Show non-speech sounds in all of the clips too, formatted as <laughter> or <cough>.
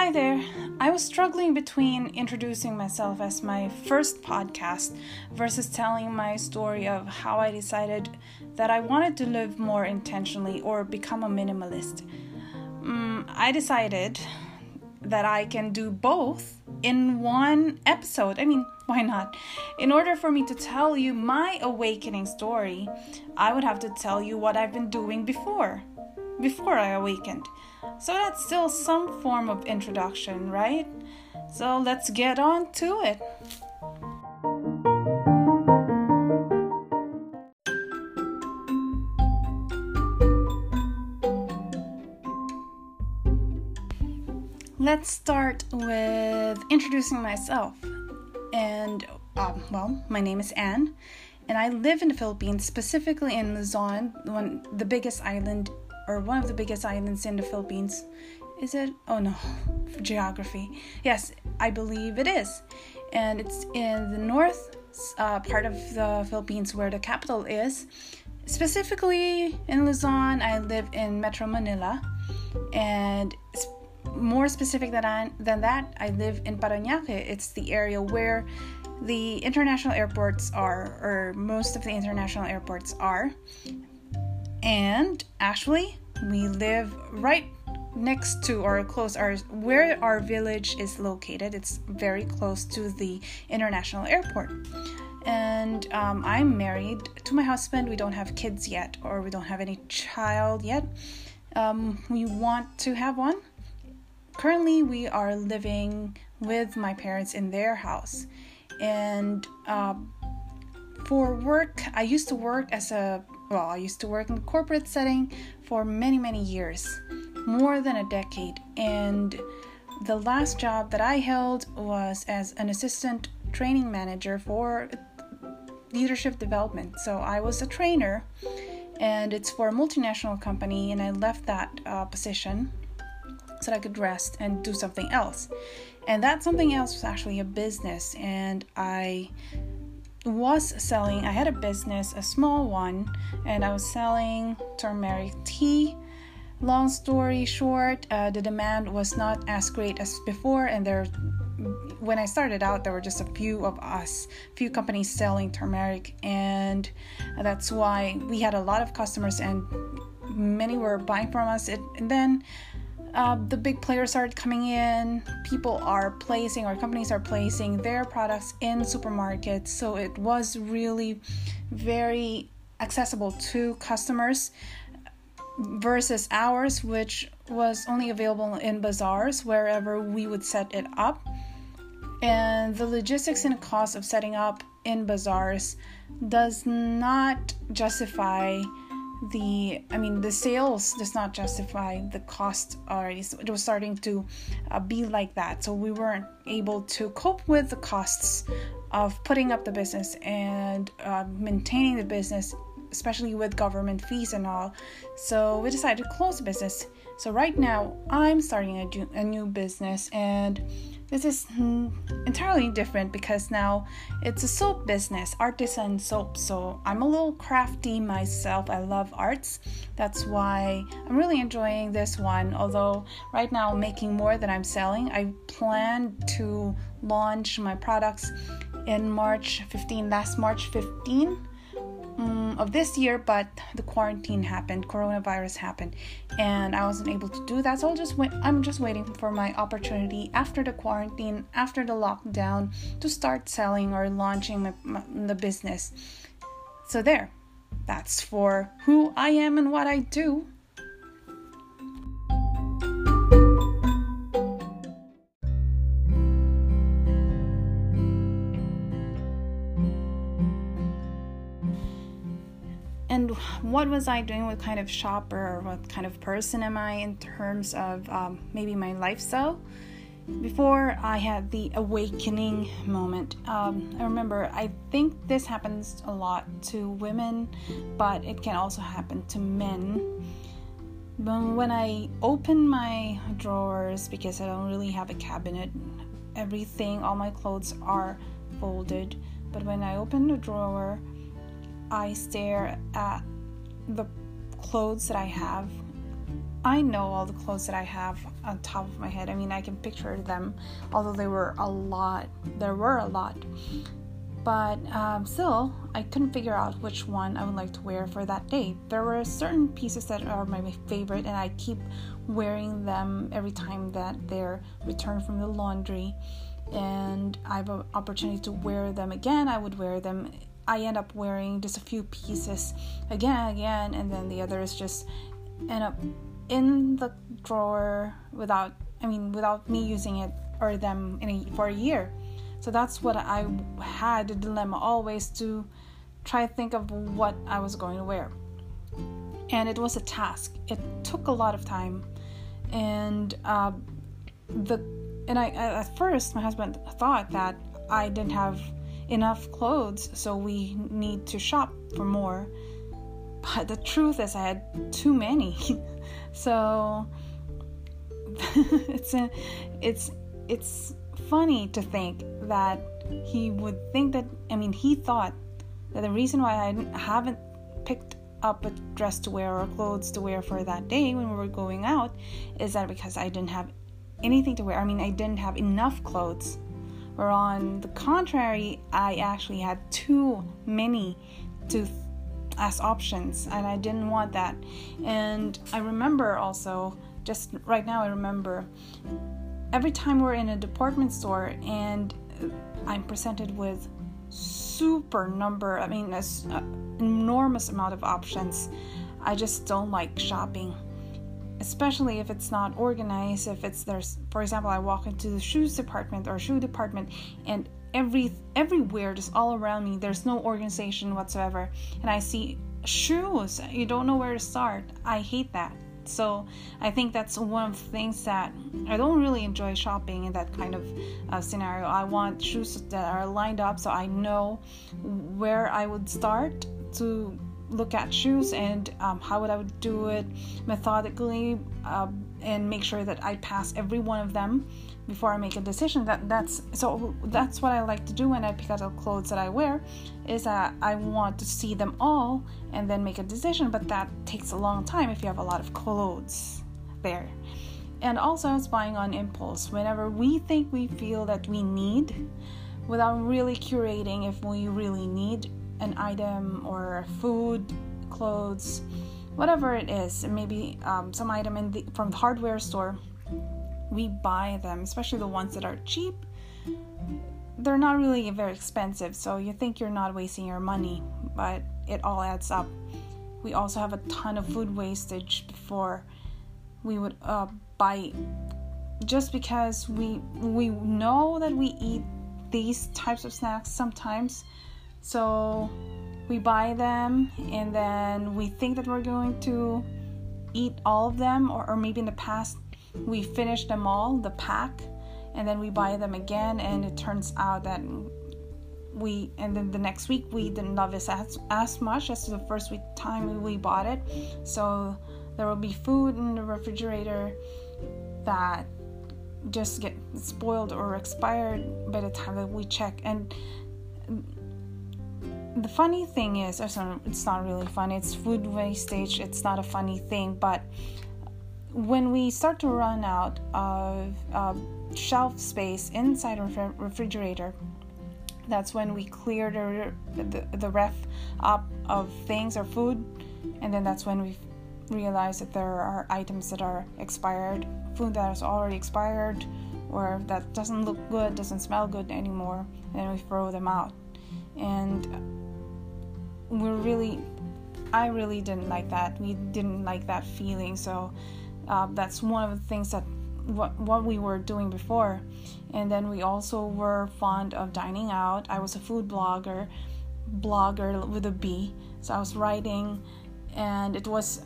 Hi there. I was struggling between introducing myself as my first podcast versus telling my story of how I decided that I wanted to live more intentionally or become a minimalist. Um, I decided that I can do both in one episode. I mean, <laughs> why not? In order for me to tell you my awakening story, I would have to tell you what I've been doing before, before I awakened. So that's still some form of introduction, right? So let's get on to it. Let's start with introducing myself. And, um, well, my name is Anne, and I live in the Philippines, specifically in Luzon, one the biggest island or one of the biggest islands in the Philippines. Is it? Oh no, geography. Yes, I believe it is. And it's in the north uh, part of the Philippines where the capital is. Specifically in Luzon, I live in Metro Manila. And more specific than, I, than that, I live in Parañaque. It's the area where the international airports are, or most of the international airports are. And actually, we live right next to or close our where our village is located. It's very close to the international airport. And um, I'm married to my husband. We don't have kids yet, or we don't have any child yet. Um, we want to have one currently we are living with my parents in their house and um, for work i used to work as a well i used to work in corporate setting for many many years more than a decade and the last job that i held was as an assistant training manager for leadership development so i was a trainer and it's for a multinational company and i left that uh, position so that I could rest and do something else. And that something else was actually a business. And I was selling, I had a business, a small one, and I was selling turmeric tea. Long story short, uh, the demand was not as great as before, and there when I started out, there were just a few of us, few companies selling turmeric, and that's why we had a lot of customers, and many were buying from us. It, and then uh, the big players started coming in. People are placing, or companies are placing their products in supermarkets. So it was really very accessible to customers versus ours, which was only available in bazaars wherever we would set it up. And the logistics and cost of setting up in bazaars does not justify the i mean the sales does not justify the cost already. It was starting to uh, be like that. So we weren't able to cope with the costs of putting up the business and uh, maintaining the business especially with government fees and all. So we decided to close the business. So right now i'm starting a, a new business and this is hmm, entirely different because now it's a soap business, artisan soap. So I'm a little crafty myself. I love arts. That's why I'm really enjoying this one. Although right now I'm making more than I'm selling, I plan to launch my products in March 15, last March 15 um, of this year, but the quarantine happened, coronavirus happened, and I wasn't able to do that. So I'll just wait, I'm just waiting for my opportunity after the quarantine, after the lockdown, to start selling or launching my, my, the business. So there, that's for who I am and what I do. What was I doing? What kind of shopper or what kind of person am I in terms of um, maybe my lifestyle? Before I had the awakening moment, um, I remember I think this happens a lot to women, but it can also happen to men. But when I open my drawers, because I don't really have a cabinet, everything, all my clothes are folded. But when I open the drawer, I stare at the clothes that I have I know all the clothes that I have on top of my head. I mean, I can picture them, although there were a lot. There were a lot. But um, still, I couldn't figure out which one I would like to wear for that day. There were certain pieces that are my favorite, and I keep wearing them every time that they're returned from the laundry. And I have an opportunity to wear them again. I would wear them I end up wearing just a few pieces again again and then the others just end up in the drawer without I mean without me using it or them a, for a year. So that's what I had a dilemma always to try to think of what I was going to wear. And it was a task. It took a lot of time, and uh, the and I at first my husband thought that I didn't have enough clothes, so we need to shop for more. But the truth is, I had too many. <laughs> so <laughs> it's a, it's it's funny to think that he would think that. I mean, he thought that the reason why I haven't picked up a dress to wear or clothes to wear for that day when we were going out is that because I didn't have anything to wear. I mean, I didn't have enough clothes or on the contrary, I actually had too many to as options and I didn't want that. And I remember also, just right now, I remember every time we're in a department store and uh, I'm presented with super number, I mean, an enormous amount of options, I just don't like shopping especially if it's not organized if it's there's for example i walk into the shoes department or shoe department and every everywhere just all around me there's no organization whatsoever. And i see shoes. You don't know where to start. I hate that. So i think that's one of the things that i don't really enjoy shopping in that kind of uh, scenario. I want shoes that are lined up so i know where i would start to look at shoes and um, how would I would do it methodically uh, and make sure that I pass every one of them before I make a decision. That that's so that's what I like to do when I pick out the clothes that I wear is that I want to see them all and then make a decision. But that takes a long time if you have a lot of clothes there. And also, I was buying on impulse whenever we think we feel that we need, without really curating if we really need an item or food, clothes, whatever it is, maybe um, some item in the, from the hardware store, we buy them, especially the ones that are cheap. They're not really very expensive, so you think you're not wasting your money, but it all adds up. We also have a ton of food wastage before we would uh, buy just because we we know that we eat these types of snacks sometimes so we buy them and then we think that we're going to eat all of them, or, or maybe in the past we finished them all, the pack, and then we buy them again, and it turns out that we and then the next week we didn't love it as, as much as the first week time we bought it. So there will be food in the refrigerator that just get spoiled or expired by the time that we check. And the funny thing is, it's not really funny. It's food wastage. It's not a funny thing, but when we start to run out of uh, shelf space inside a refrigerator, that's when we clear the, the, the ref up of things or food, and then that's when we realize that there are items that are expired, food that is already expired, or that doesn't look good, doesn't smell good anymore, and we throw them out. And we're really i really didn't like that. We didn't like that feeling. So uh, that's one of the things that what, what we were doing before. And then we also were fond of dining out. I was a food blogger blogger with a b. So i was writing and it was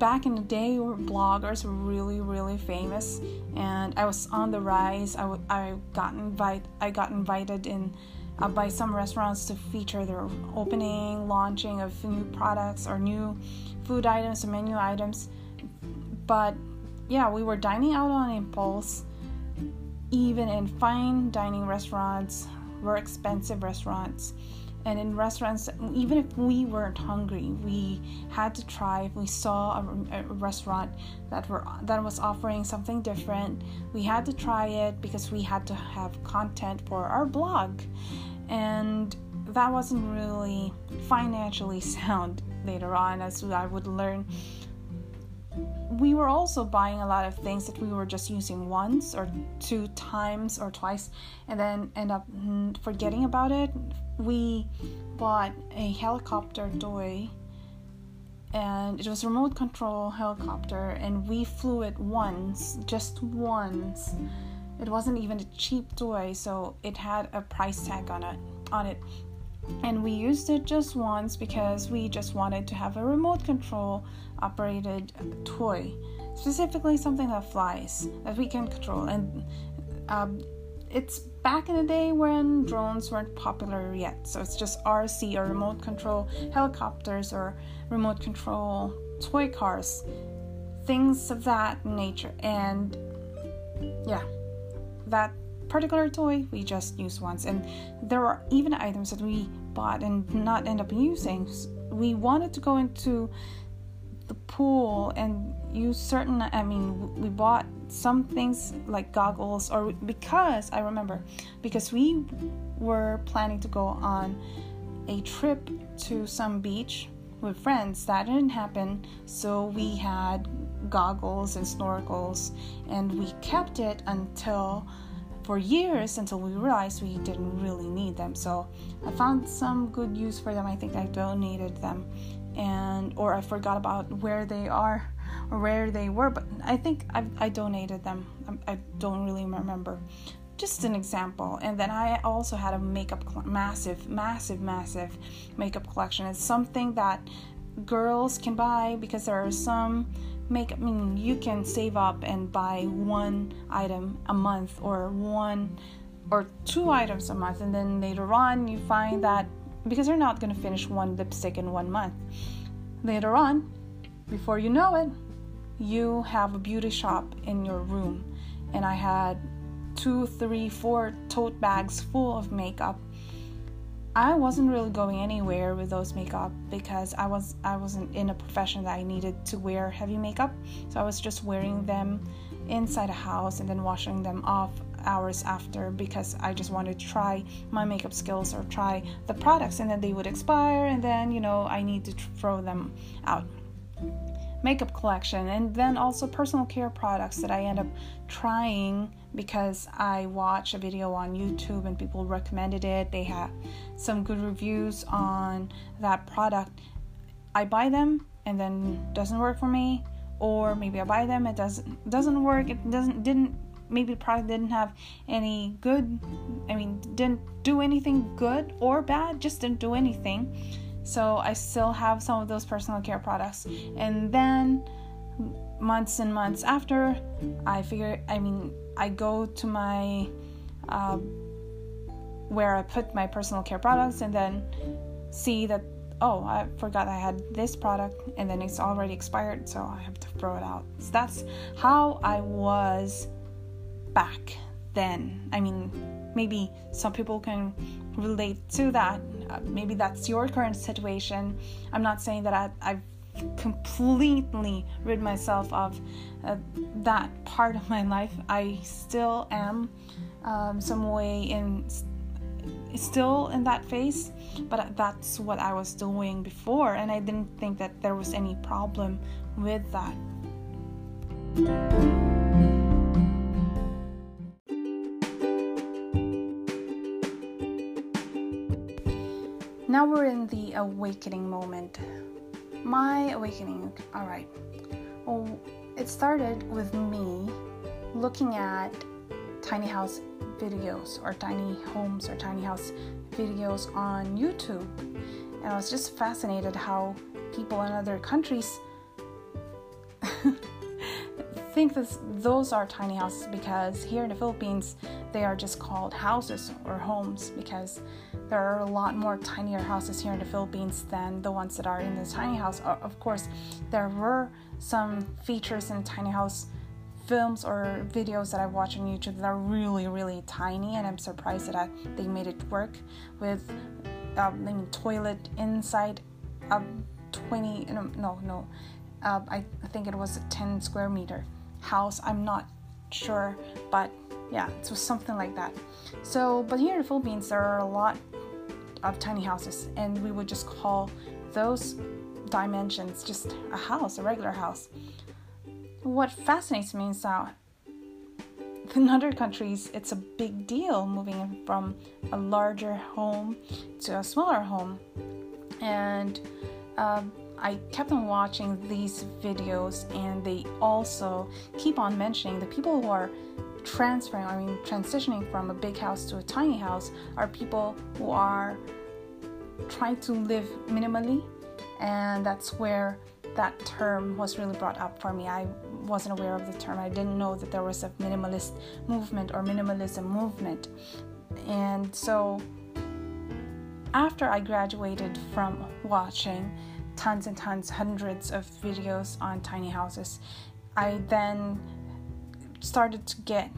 back in the day where bloggers were really really famous. And i was on the rise. I, w- I got invite i got invited in uh, by some restaurants to feature their opening, launching of new products or new food items or menu items. But yeah, we were dining out on impulse, even in fine dining restaurants, were expensive restaurants. and in restaurants even if we weren't hungry we had to try if we saw a, a, restaurant that were that was offering something different we had to try it because we had to have content for our blog and that wasn't really financially <laughs> sound later on as i would learn. We were also buying a lot of things that we were just using once or two times or twice and then end up mm, forgetting about it. We bought a helicopter toy and it was a remote control helicopter and we flew it once just once it wasn't even a cheap toy so it had a price tag on it on it and we used it just once because we just wanted to have a remote control operated toy specifically something that flies that we can control and um, it's back in the day when drones weren't popular yet. So it's just RC or remote control helicopters or remote control toy cars, things of that nature. And yeah, that particular toy we just used once. And there are even items that we bought and not end up using. We wanted to go into the pool and use certain i mean we bought some things like goggles or because i remember because we were planning to go on a trip to some beach with friends that didn't happen. So we had goggles and snorkels and we kept it until for years until we realized we didn't really need them. So i found some good use for them. I think i donated them and or I forgot about where they are or where they were but I think I, I donated them. I, I don't really remember just an example and then I also had a makeup cl- massive massive massive makeup collection it's something that girls can buy because there are some makeup I mean you can save up and buy one item a month or one or two items a month and then later on you find that because you're not going to finish one lipstick in one month. Later on, before you know it, you have a beauty shop in your room. And I had two, three, four tote bags full of makeup. I wasn't really going anywhere with those makeup because I was I wasn't in a profession that I needed to wear heavy makeup. So I was just wearing them inside a house and then washing them off hours after because I just wanted to try my makeup skills or try the products and then they would expire and then you know I need to throw them out makeup collection and then also personal care products that I end up trying because I watch a video on YouTube and people recommended it. They have some good reviews on that product. I buy them and then doesn't work for me or maybe I buy them it doesn't doesn't work. It doesn't didn't maybe the product didn't have any good i mean didn't do anything good or bad just didn't do anything so i still have some of those personal care products and then months and months after i figure i mean i go to my uh, where i put my personal care products and then see that oh i forgot i had this product and then it's already expired so i have to throw it out so that's how i was back then. I mean, maybe some people can relate to that. Maybe that's your current situation. I'm not saying that I, I've completely rid myself of uh, that part of my life. I still am um, some way in still in that phase, but that's what I was doing before, and I didn't think that there was any problem with that. Now we're in the awakening moment. My awakening, all right. Well, it started with me looking at tiny house videos or tiny homes or tiny house videos on YouTube. And I was just fascinated how people in other countries <laughs> think that those are tiny houses because here in the Philippines they are just called houses or homes because there are a lot more tinier houses here in the Philippines than the ones that are in the tiny house. Of course, there were some features in tiny house films or videos that I watch on YouTube that are really, really tiny, and I'm surprised that I, they made it work with um, I mean, toilet inside a 20, no, no, uh, I think it was a 10 square meter house. I'm not sure, but yeah, it was something like that. So, but here in the Philippines, there are a lot of tiny houses, and we would just call those dimensions just a house, a regular house. What fascinates me is that in other countries, it's a big deal moving from a larger home to a smaller home. And um, I kept on watching these videos, and they also keep on mentioning the people who are transferring, I mean, transitioning from a big house to a tiny house are people who are trying to live minimally, and that's where that term was really brought up for me. I wasn't aware of the term. I didn't know that there was a minimalist movement or minimalism movement. And so after I graduated from watching tons and tons, hundreds of videos on tiny houses, I then started to get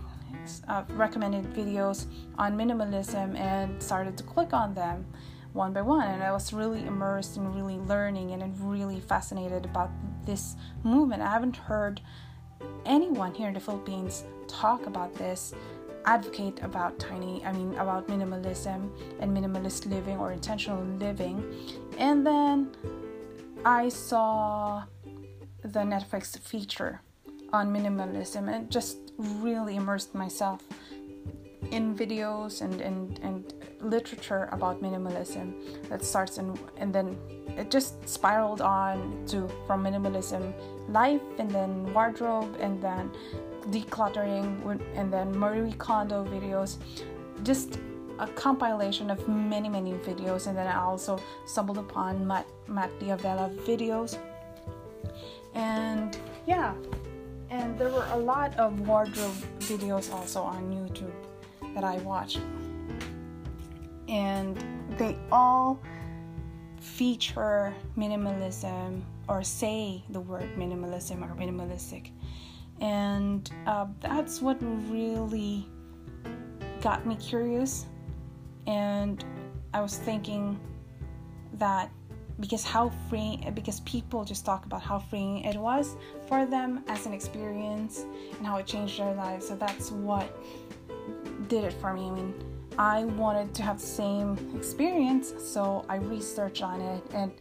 uh, recommended videos on minimalism and started to click on them one by one. And i was really immersed and really learning and really fascinated about this movement. I haven't heard anyone here in the philippines talk about this advocate about tiny i mean about minimalism and minimalist living or intentional living. And then i saw the netflix feature on minimalism and just really immersed myself in videos and, and, and literature about minimalism that starts and and then it just spiraled on to from minimalism life and then wardrobe and then decluttering and then Marie Kondo videos. Just a compilation of many many videos and then I also stumbled upon Matt, Matt D'Avella videos. And yeah and there were a lot of wardrobe videos also on YouTube that I watched. And they all feature minimalism or say the word minimalism or minimalistic. And uh, that's what really got me curious. And i was thinking that because how freeing because people just talk about how freeing it was for them as an experience and how it changed their lives so that's what did it for me i mean I wanted to have the same experience, so I researched on it and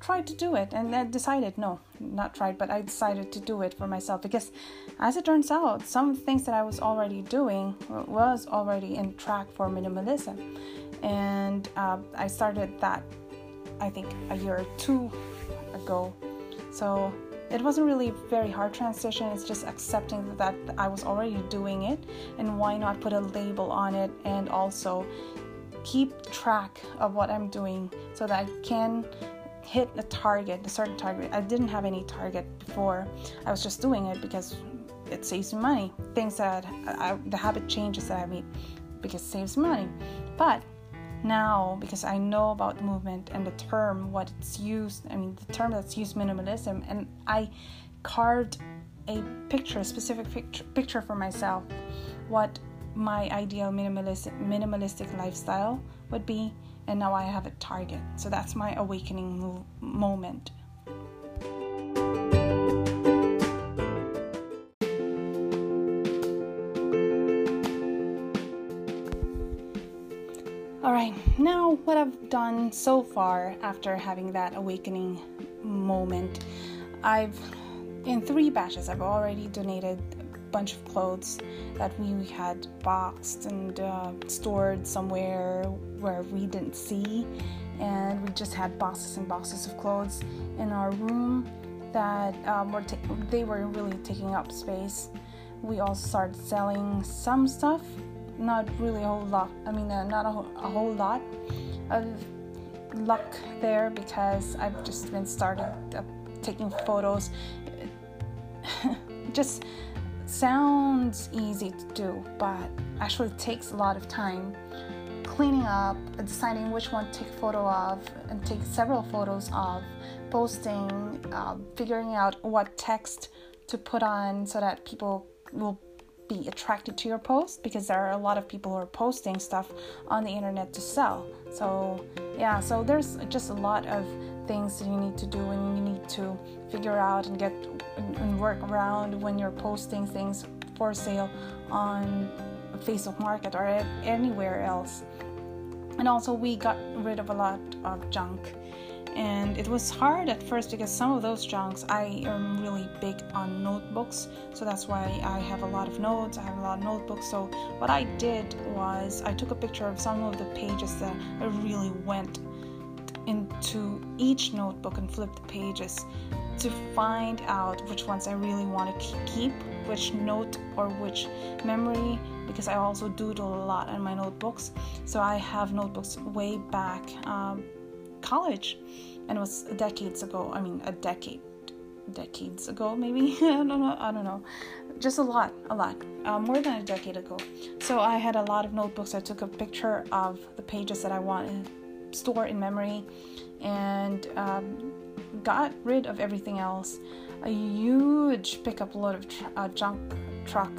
tried to do it and then decided no, not tried, but I decided to do it for myself because as it turns out, some things that I was already doing was already in track for minimalism. And uh, I started that, I think, a year or two ago. So it wasn't really a very hard transition. It's just accepting that i was already doing it and why not put a label on it and also keep track of what i'm doing so that i can hit a target a certain target. I didn't have any target before. I was just doing it because it saves me money. Things that uh, I, the habit changes that i made because it saves money. But now because I know about the movement and the term, what it's used. I mean, the term that's used, minimalism, and I carved a picture, a specific picture, picture for myself, what my ideal minimalistic minimalistic lifestyle would be, and now I have a target. So that's my awakening moment. Now what I've done so far after having that awakening moment, I've in three batches I've already donated a bunch of clothes that we had boxed and uh, stored somewhere where we didn't see, and we just had boxes and boxes of clothes in our room that um, were ta- they were really taking up space. We also started selling some stuff not really a whole lot. I mean, uh, not a, whole, a whole lot of luck there because I've just been started uh, taking photos. <laughs> just sounds easy to do, but actually takes a lot of time. Cleaning up, deciding which one to take photo of, and take several photos of, posting, uh, figuring out what text to put on so that people will be attracted to your post because there are a lot of people who are posting stuff on the internet to sell. So, yeah, so there's just a lot of things that you need to do and you need to figure out and get and work around when you're posting things for sale on Facebook Market or anywhere else. And also, we got rid of a lot of junk and it was hard at first because some of those junks I am really big on notebooks so that's why I have a lot of notes I have a lot of notebooks. So what I did was I took a picture of some of the pages that I really went into each notebook and flipped the pages to find out which ones I really want to keep which note or which memory because I also doodle a lot in my notebooks. So I have notebooks way back um, college, and it was decades ago. I mean, a decade, decades ago, maybe. <laughs> I don't know. I don't know. Just a lot, a lot, uh, more than a decade ago. So I had a lot of notebooks. I took a picture of the pages that I wanted to store in memory, and um, got rid of everything else. A huge pickup load of tr- uh, junk truck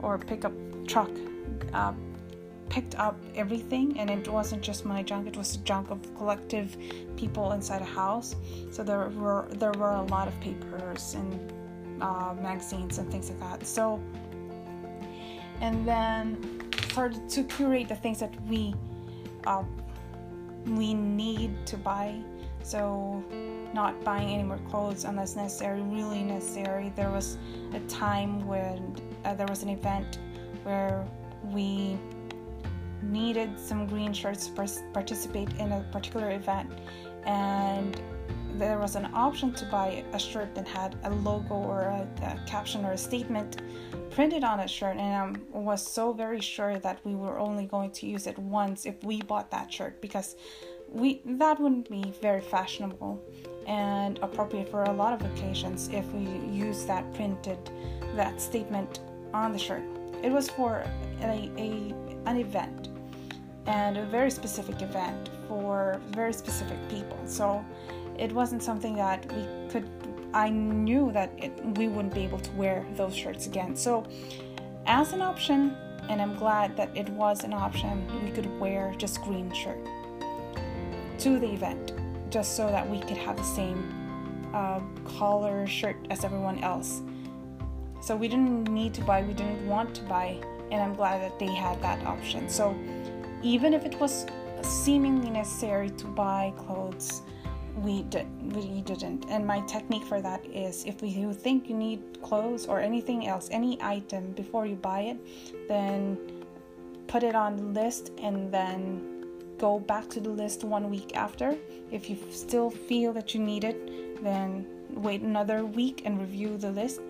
or pickup truck. Uh, picked up everything and it wasn't just my junk it was a junk of collective people inside a house. So there were there were a lot of papers and uh, magazines and things like that. So and then started to curate the things that we uh, we need to buy. So not buying any more clothes unless necessary really necessary. There was a time when uh, there was an event where we needed some green shirts to participate in a particular event. And there was an option to buy a shirt that had a logo or a, a caption or a statement printed on a shirt. And I was so very sure that we were only going to use it once if we bought that shirt because we that wouldn't be very fashionable and appropriate for a lot of occasions if we use that printed that statement on the shirt. It was for a, a an event and a very specific event for very specific people. So it wasn't something that we could, I knew that it, we wouldn't be able to wear those shirts again. So, as an option, and I'm glad that it was an option, we could wear just green shirt to the event just so that we could have the same uh, collar shirt as everyone else. So we didn't need to buy, we didn't want to buy, and I'm glad that they had that option. So even if it was seemingly necessary to buy clothes we did we didn't. And my technique for that is if you think you need clothes or anything else any item before you buy it then put it on the list and then go back to the list one week after. If you still feel that you need it then wait another week and review the list.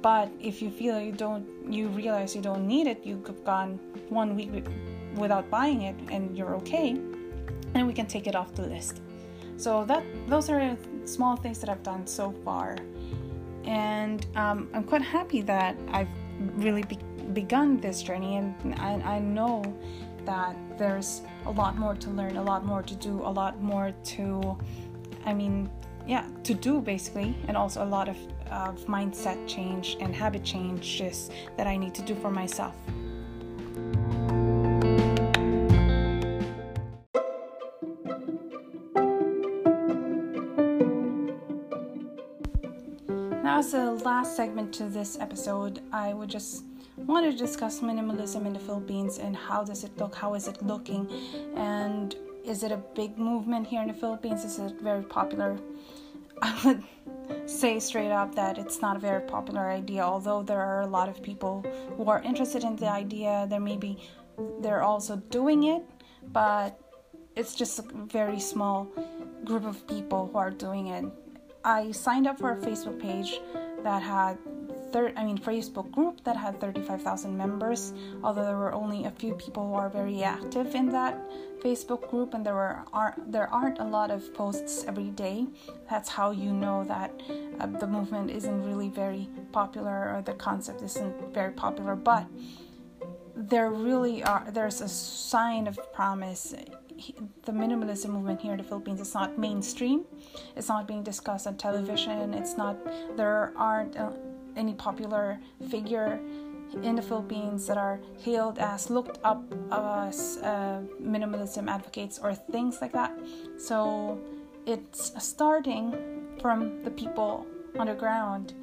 But if you feel you don't you realize you don't need it you've gone one week without buying it and you're okay and we can take it off the list. So that those are small things that i've done so far. And um, i'm quite happy that i've really be- begun this journey and I, I know that there's a lot more to learn a lot more to do a lot more to i mean yeah to do basically and also a lot of, of mindset change and habit changes that i need to do for myself as a last segment to this episode, I would just want to discuss minimalism in the Philippines and how does it look, how is it looking, and is it a big movement here in the Philippines? Is it very popular? <laughs> I would say straight up that it's not a very popular idea, although there are a lot of people who are interested in the idea. There may be they're also doing it, but it's just a very small group of people who are doing it I signed up for a Facebook page that had third I mean Facebook group that had 35,000 members although there were only a few people who are very active in that Facebook group and there were aren't, there aren't a lot of posts every day. That's how you know that uh, the movement isn't really very popular or the concept isn't very popular but there really are there's a sign of promise the minimalism movement here in the Philippines is not mainstream. It's not being discussed on television. It's not there aren't uh, any popular figure in the Philippines that are hailed as looked up as uh, minimalism advocates or things like that. So it's starting from the people on the ground,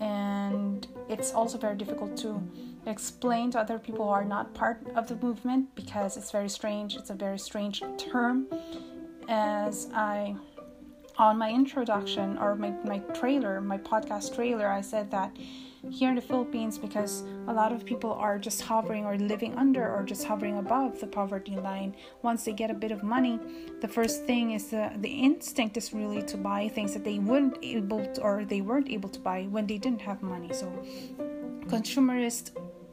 and it's also very difficult to explain to other people who are not part of the movement because it's very strange. It's a very strange term. As I on my introduction or my, my trailer, my podcast trailer, I said that here in the Philippines, because a lot of people are just hovering or living under or just hovering above the poverty line, once they get a bit of money, the first thing is the, the instinct is really to buy things that they weren't able to, or they weren't able to buy when they didn't have money. So, consumerist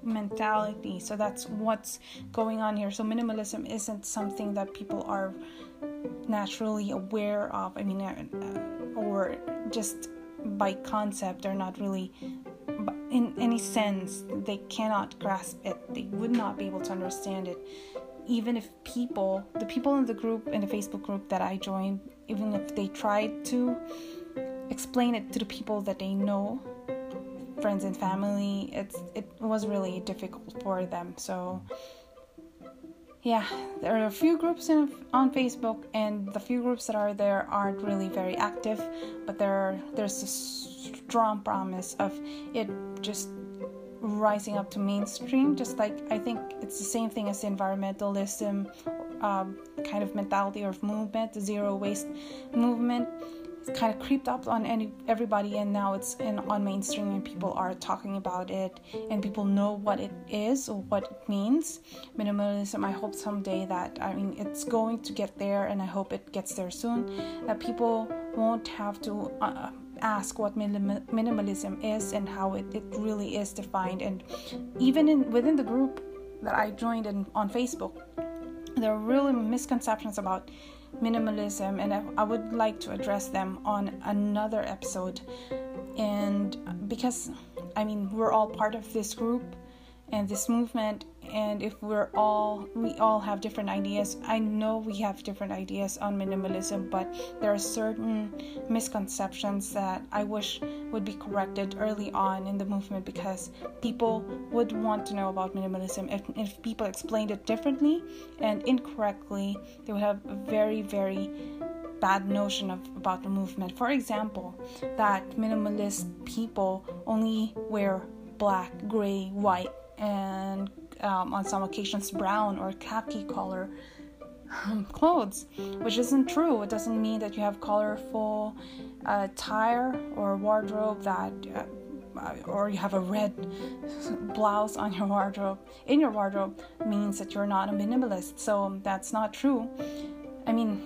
mentality. So that's what's going on here. So minimalism isn't something that people are naturally aware of. I mean, uh, or just by concept, they're not really in any sense they cannot grasp it they would not be able to understand it even if people the people in the group in the facebook group that i joined even if they tried to explain it to the people that they know friends and family it's it was really difficult for them. So yeah there are a few groups in, on facebook and the few groups that are there aren't really very active but there there's a strong promise of it just rising up to mainstream just like i think it's the same thing as environmentalism um, kind of mentality or movement the zero waste movement kind of creeped up on any everybody and now it's in on mainstream and people are talking about it and people know what it is or what it means. Minimalism i hope someday that i mean it's going to get there and i hope it gets there soon that people won't have to uh, ask what minim- minimalism is and how it, it really is defined. And even in within the group that i joined in on facebook there are really misconceptions about minimalism, and I, would like to address them on another episode. And because, I mean, we're all part of this group and this movement, and if we're all we all have different ideas i know we have different ideas on minimalism but there are certain misconceptions that i wish would be corrected early on in the movement because people would want to know about minimalism if, if people explained it differently and incorrectly. They would have a very very bad notion of about the movement. For example that minimalist people only wear black gray white and um, on some occasions brown or khaki color um, clothes, which isn't true. It doesn't mean that you have colorful uh, attire or wardrobe that. Uh, or you have a red <laughs> blouse on your wardrobe in your wardrobe means that you're not a minimalist so that's not true i mean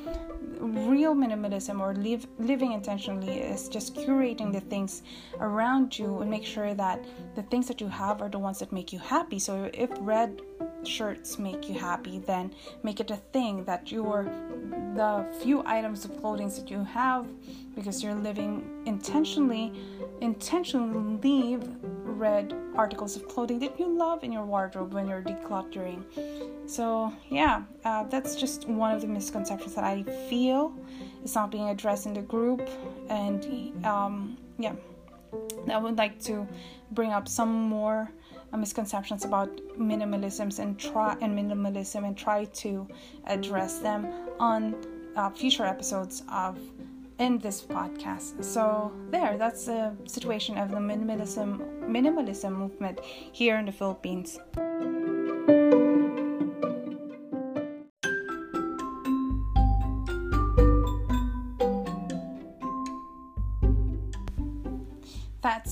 real minimalism or live, living intentionally is just curating the things around you and make sure that the things that you have are the ones that make you happy. So if red shirts make you happy, then make it a thing that you're the few items of clothing that you have because you're living intentionally intentionally leave red articles of clothing that you love in your wardrobe when you're decluttering. So, yeah, uh, that's just one of the misconceptions that I feel is not being addressed in the group. And, um, yeah, I would like to bring up some more uh, misconceptions about minimalisms and try and minimalism and try to address them on uh, future episodes of in this podcast. So there, that's the situation of the minimalism minimalism movement here in the Philippines.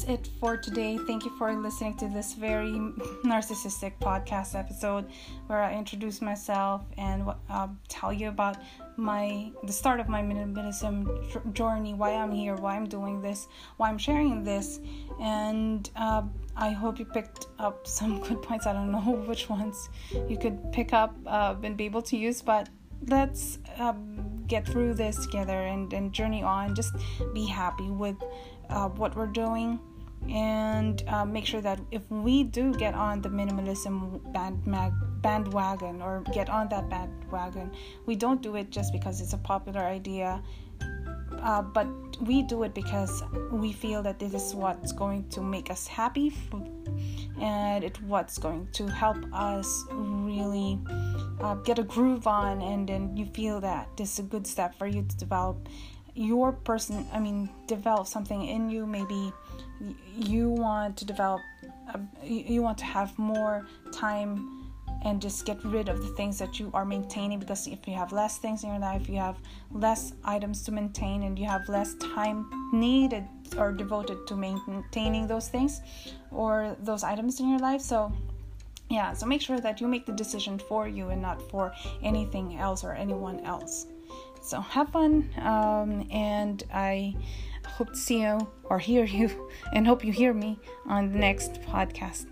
It for today. Thank you for listening to this very narcissistic podcast episode where I introduce myself and uh, tell you about my the start of my minimalism journey, why I'm here, why I'm doing this, why I'm sharing this, and uh, I hope you picked up some <laughs> good points. I don't know <laughs> which ones you could pick up uh, and be able to use, but let's um, get through this together and, and journey on. Just be happy with uh, what we're doing and uh, make sure that if we do get on the minimalism band mag- bandwagon or get on that bandwagon, we don't do it just because it's a popular idea, uh, but we do it because we feel that this is what's going to make us happy. and it what's going to help us really uh, get a groove on and then you feel that this is a good step for you to develop your person i mean develop something in you maybe you want to develop a, you want to have more time and just get rid of the things that you are maintaining because if you have less things in your life you have less items to maintain and you have less time needed or devoted to maintaining those things or those items in your life. So yeah so make sure that you make the decision for you and not for anything else or anyone else. So have fun um, and i hope to see you or hear you <laughs> and hope you hear me on the next podcast